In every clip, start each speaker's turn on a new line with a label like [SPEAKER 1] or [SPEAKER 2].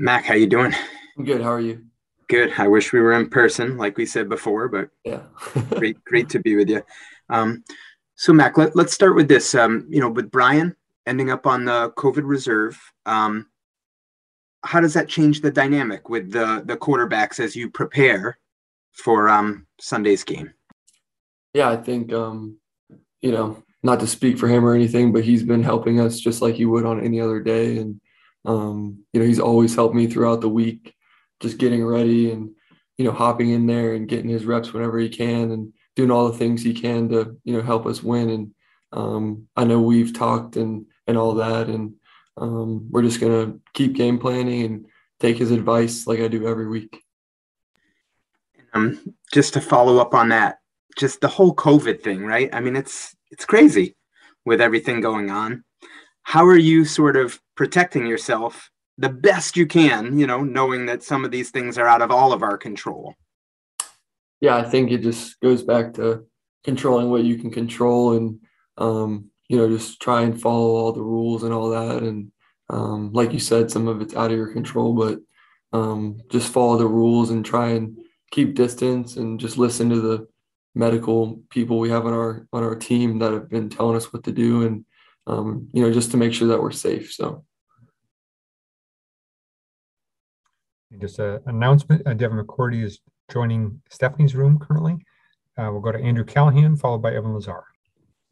[SPEAKER 1] Mac, how you doing?
[SPEAKER 2] I'm good. How are you?
[SPEAKER 1] Good. I wish we were in person, like we said before, but
[SPEAKER 2] yeah,
[SPEAKER 1] great, great to be with you. Um, so, Mac, let, us start with this. Um, you know, with Brian ending up on the COVID reserve, um, how does that change the dynamic with the the quarterbacks as you prepare for um, Sunday's game?
[SPEAKER 2] Yeah, I think um, you know, not to speak for him or anything, but he's been helping us just like he would on any other day, and um, you know, he's always helped me throughout the week, just getting ready and you know, hopping in there and getting his reps whenever he can, and doing all the things he can to you know help us win. And um, I know we've talked and and all that, and um, we're just gonna keep game planning and take his advice like I do every week.
[SPEAKER 1] Um, just to follow up on that, just the whole COVID thing, right? I mean, it's it's crazy with everything going on. How are you sort of protecting yourself the best you can, you know, knowing that some of these things are out of all of our control?
[SPEAKER 2] Yeah, I think it just goes back to controlling what you can control and um, you know, just try and follow all the rules and all that. And um, like you said, some of it's out of your control, but um, just follow the rules and try and keep distance and just listen to the medical people we have on our on our team that have been telling us what to do and um, you know just to make sure that we're safe so
[SPEAKER 3] just an announcement uh, devin mccourty is joining stephanie's room currently uh, we'll go to andrew callahan followed by evan lazar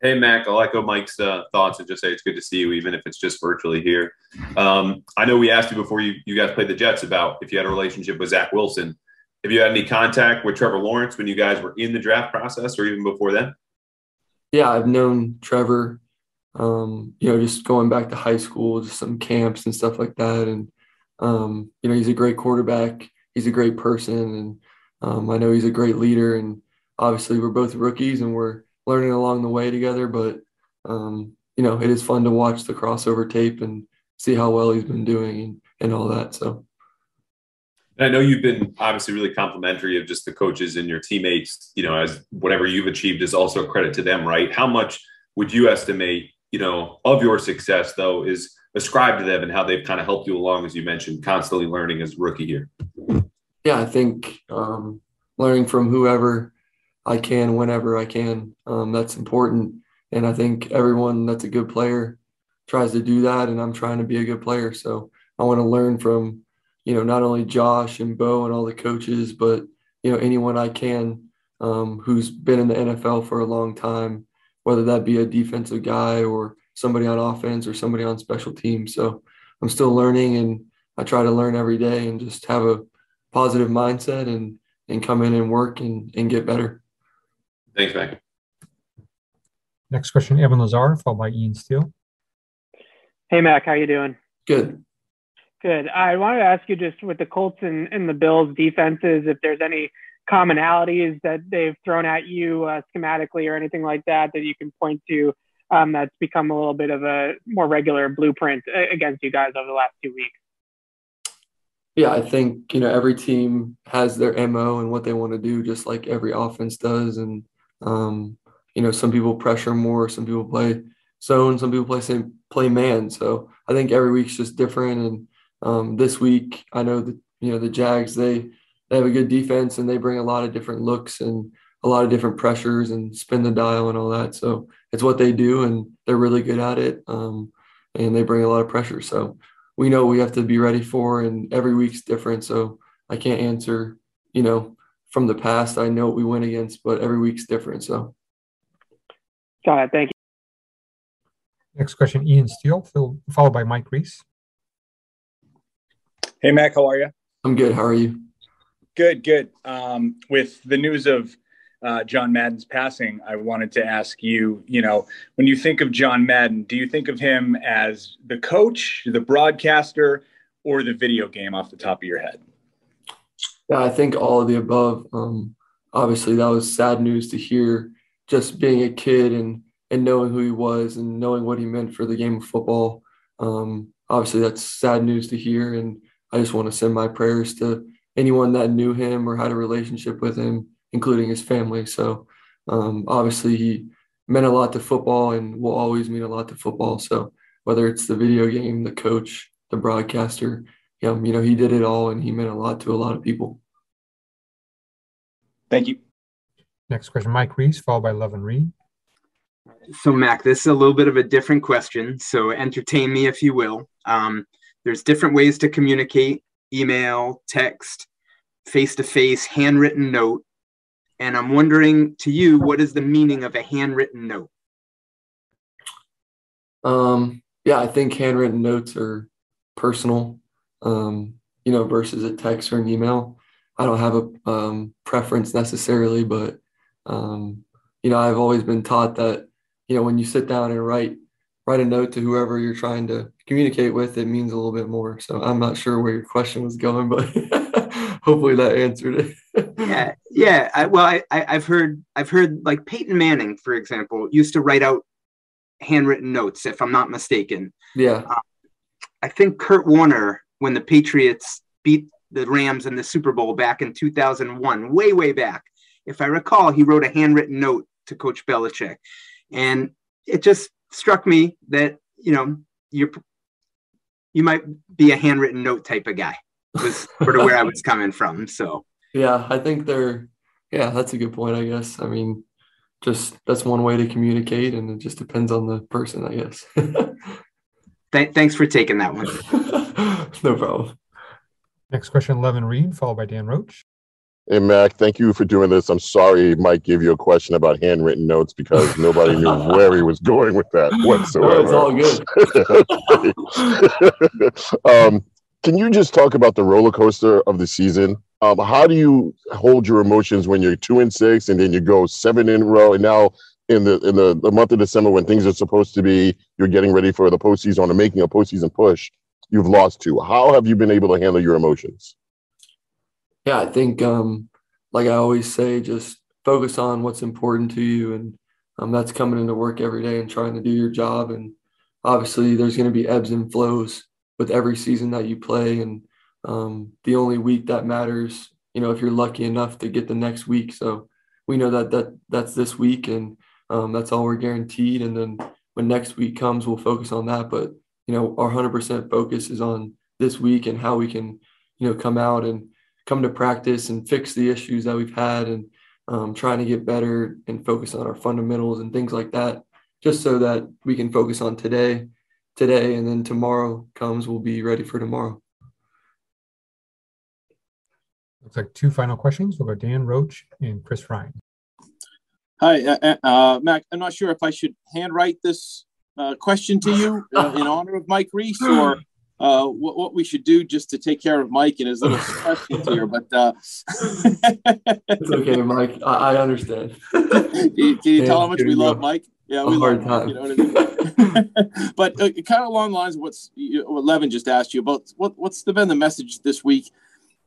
[SPEAKER 4] Hey, Mac, I'll echo Mike's uh, thoughts and just say it's good to see you, even if it's just virtually here. Um, I know we asked you before you, you guys played the Jets about if you had a relationship with Zach Wilson. Have you had any contact with Trevor Lawrence when you guys were in the draft process or even before then?
[SPEAKER 2] Yeah, I've known Trevor, um, you know, just going back to high school, just some camps and stuff like that. And, um, you know, he's a great quarterback. He's a great person. And um, I know he's a great leader. And obviously, we're both rookies and we're learning along the way together. But, um, you know, it is fun to watch the crossover tape and see how well he's been doing and, and all that. So,
[SPEAKER 4] I know you've been obviously really complimentary of just the coaches and your teammates, you know, as whatever you've achieved is also a credit to them, right? How much would you estimate, you know, of your success though is ascribed to them and how they've kind of helped you along, as you mentioned, constantly learning as rookie here?
[SPEAKER 2] Yeah, I think um, learning from whoever I can, whenever I can, um, that's important. And I think everyone that's a good player tries to do that. And I'm trying to be a good player. So I want to learn from you know, not only Josh and Bo and all the coaches, but, you know, anyone I can um, who's been in the NFL for a long time, whether that be a defensive guy or somebody on offense or somebody on special teams. So I'm still learning and I try to learn every day and just have a positive mindset and, and come in and work and, and get better.
[SPEAKER 4] Thanks, Mac.
[SPEAKER 3] Next question, Evan Lazar, followed by Ian Steele.
[SPEAKER 5] Hey, Mac, how you doing?
[SPEAKER 2] Good.
[SPEAKER 5] Good. I wanted to ask you just with the Colts and, and the Bills defenses, if there's any commonalities that they've thrown at you uh, schematically or anything like that that you can point to um, that's become a little bit of a more regular blueprint against you guys over the last two weeks.
[SPEAKER 2] Yeah, I think you know every team has their mo and what they want to do, just like every offense does. And um, you know, some people pressure more, some people play zone, some people play play man. So I think every week's just different, and um, this week, I know that you know the Jags they they have a good defense and they bring a lot of different looks and a lot of different pressures and spin the dial and all that. So it's what they do and they're really good at it. Um, and they bring a lot of pressure. So we know we have to be ready for, and every week's different. So I can't answer, you know, from the past. I know what we went against, but every week's different. So.
[SPEAKER 5] Got it. Thank you.
[SPEAKER 3] Next question, Ian Steele, followed by Mike Reiss.
[SPEAKER 6] Hey, Mac, how are you?
[SPEAKER 2] I'm good. How are you?
[SPEAKER 6] Good, good. Um, with the news of uh, John Madden's passing, I wanted to ask you, you know, when you think of John Madden, do you think of him as the coach, the broadcaster, or the video game off the top of your head?
[SPEAKER 2] Yeah, I think all of the above. Um, obviously, that was sad news to hear. Just being a kid and and knowing who he was and knowing what he meant for the game of football. Um, obviously, that's sad news to hear, and I just want to send my prayers to anyone that knew him or had a relationship with him, including his family. So um, obviously he meant a lot to football and will always mean a lot to football. So whether it's the video game, the coach, the broadcaster, um, you know, he did it all and he meant a lot to a lot of people.
[SPEAKER 6] Thank you.
[SPEAKER 3] Next question, Mike Reiss, followed by Levan Reid.
[SPEAKER 1] So, Mac, this is a little bit of a different question. So, entertain me if you will. Um, there's different ways to communicate email, text, face to face, handwritten note. And I'm wondering to you, what is the meaning of a handwritten note?
[SPEAKER 2] Um, yeah, I think handwritten notes are personal, um, you know, versus a text or an email. I don't have a um, preference necessarily, but um, you know, I've always been taught that you know when you sit down and write write a note to whoever you're trying to communicate with, it means a little bit more. So I'm not sure where your question was going, but hopefully that answered
[SPEAKER 1] it. yeah, yeah. I, well, I, I have heard I've heard like Peyton Manning, for example, used to write out handwritten notes, if I'm not mistaken.
[SPEAKER 2] Yeah. Um,
[SPEAKER 1] I think Kurt Warner, when the Patriots beat the Rams in the Super Bowl back in 2001, way way back, if I recall, he wrote a handwritten note to Coach Belichick, and it just struck me that you know you're you might be a handwritten note type of guy was sort of where I was coming from. So
[SPEAKER 2] yeah, I think they're yeah, that's a good point. I guess. I mean, just that's one way to communicate, and it just depends on the person, I guess.
[SPEAKER 1] Th- thanks for taking that one.
[SPEAKER 2] no problem.
[SPEAKER 3] Next question, Levan Reid, followed by Dan Roche.
[SPEAKER 7] Hey, Mac, thank you for doing this. I'm sorry Mike gave you a question about handwritten notes because nobody knew where he was going with that whatsoever.
[SPEAKER 2] No,
[SPEAKER 7] it's all good. um, can you just talk about the roller coaster of the season? Um, how do you hold your emotions when you're two and six and then you go seven in a row and now in the in the, the month of December when things are supposed to be you're getting ready for the postseason or making a postseason push, you've lost two. How have you been able to handle your emotions?
[SPEAKER 2] Yeah, I think, um, like I always say, just focus on what's important to you, and um, that's coming into work every day and trying to do your job. And obviously, there's going to be ebbs and flows with every season that you play, and um, the only week that matters, you know, if you're lucky enough to get the next week. So we know that that that's this week, and um, that's all we're guaranteed. And then when next week comes, we'll focus on that. But you know, our 100% focus is on this week and how we can, you know, come out and come to practice and fix the issues that we've had and um, trying to get better and focus on our fundamentals and things like that, just so that we can focus on today, today, and then tomorrow comes, we'll be ready for tomorrow.
[SPEAKER 3] Looks like two final questions. We'll go Dan Roche and Chris Ryan.
[SPEAKER 8] Hi, uh, uh, uh Mac. I'm not sure if I should handwrite this uh, question to you uh, in honor of Mike Reiss or uh, what, what we should do just to take care of Mike and his little questions here. But uh,
[SPEAKER 2] it's okay, Mike. I, I understand.
[SPEAKER 8] can, you, can you tell how much we love Mike? Yeah, we love Mike. You know what I mean? but uh, kind of along the lines of what's what Levan just asked you about. What what's the, been the message this week?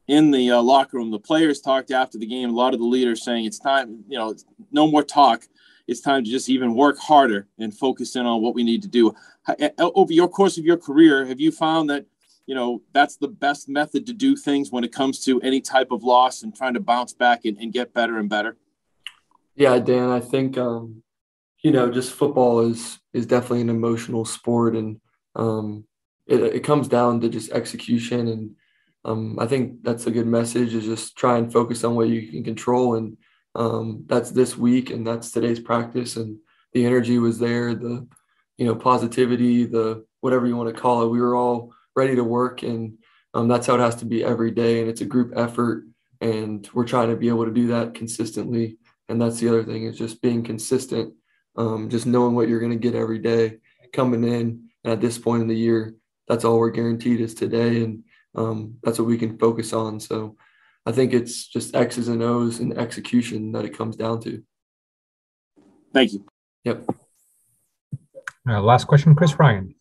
[SPEAKER 8] in the uh, locker room. The players talked after the game. A lot of the leaders saying it's time, you know, no more talk it's time to just even work harder and focus in on what we need to do. Over your course of your career, have you found that you know that's the best method to do things when it comes to any type of loss and trying to bounce back and, and get better and better?
[SPEAKER 2] Yeah, Dan, I think um, you know just football is is definitely an emotional sport, and um, it, it comes down to just execution. And um, I think that's a good message: is just try and focus on what you can control and um, that's this week and that's today's practice and the energy was there the you know positivity the whatever you want to call it we were all ready to work and um, that's how it has to be every day and it's a group effort and we're trying to be able to do that consistently and that's the other thing is just being consistent um, just knowing what you're going to get every day coming in and at this point in the year that's all we're guaranteed is today and um, that's what we can focus on so I think it's just X's and O's and execution that it comes down to.
[SPEAKER 8] Thank you.
[SPEAKER 2] Yep.
[SPEAKER 3] Uh, last question, Chris Ryan.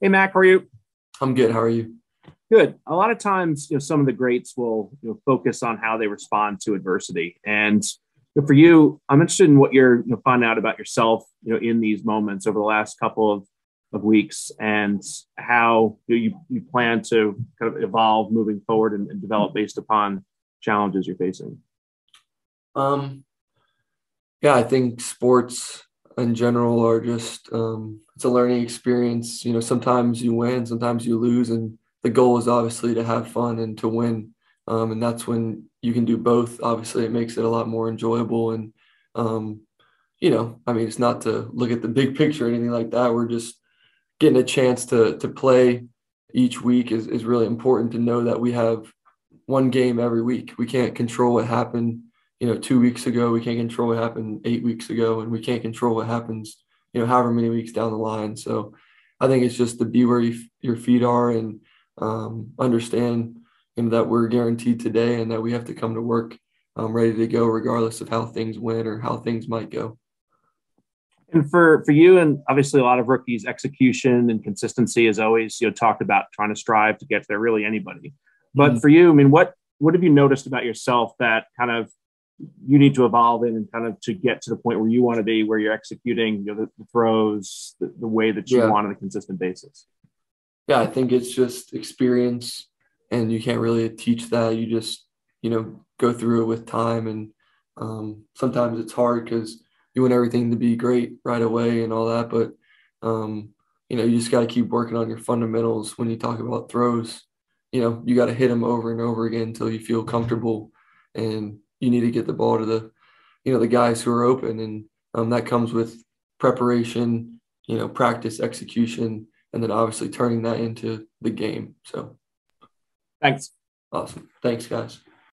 [SPEAKER 9] Hey, Mac, how are you?
[SPEAKER 2] I'm good. How are you?
[SPEAKER 9] Good. A lot of times, you know, some of the greats will you know, focus on how they respond to adversity. And you know, for you, I'm interested in what you're you know, finding out about yourself, you know, in these moments over the last couple of, of weeks, and how you, you plan to kind of evolve moving forward and, and develop based upon challenges you're facing?
[SPEAKER 2] Um, yeah, I think sports in general are just um, it's a learning experience. You know, sometimes you win, sometimes you lose, and the goal is obviously to have fun and to win. Um, and that's when you can do both. Obviously, it makes it a lot more enjoyable. And, um, you know, I mean, it's not to look at the big picture or anything like that. We're just getting a chance to, to play each week is, is really important to know that we have one game every week. We can't control what happened, you know, two weeks ago. We can't control what happened eight weeks ago, and we can't control what happens, you know, however many weeks down the line. So I think it's just to be where you, your feet are and um, understand you know, that we're guaranteed today and that we have to come to work um, ready to go regardless of how things went or how things might go.
[SPEAKER 9] And for for you and obviously a lot of rookies, execution and consistency is always you know talked about trying to strive to get there. Really anybody, but mm-hmm. for you, I mean, what what have you noticed about yourself that kind of you need to evolve in and kind of to get to the point where you want to be, where you're executing you know, the, the throws the, the, way that you yeah. want on a consistent basis?
[SPEAKER 2] Yeah, I think it's just experience, and you can't really teach that. You just you know go through it with time, and um, sometimes it's hard because you want everything to be great right away and all that, but um, you know you just got to keep working on your fundamentals when you talk about throws. You know you got to hit them over and over again until you feel comfortable and you need to get the ball to the, you know, the guys who are open, and um, that comes with preparation, you know, practice, execution, and then obviously turning that into the game. So,
[SPEAKER 9] thanks.
[SPEAKER 2] Awesome. Thanks, guys.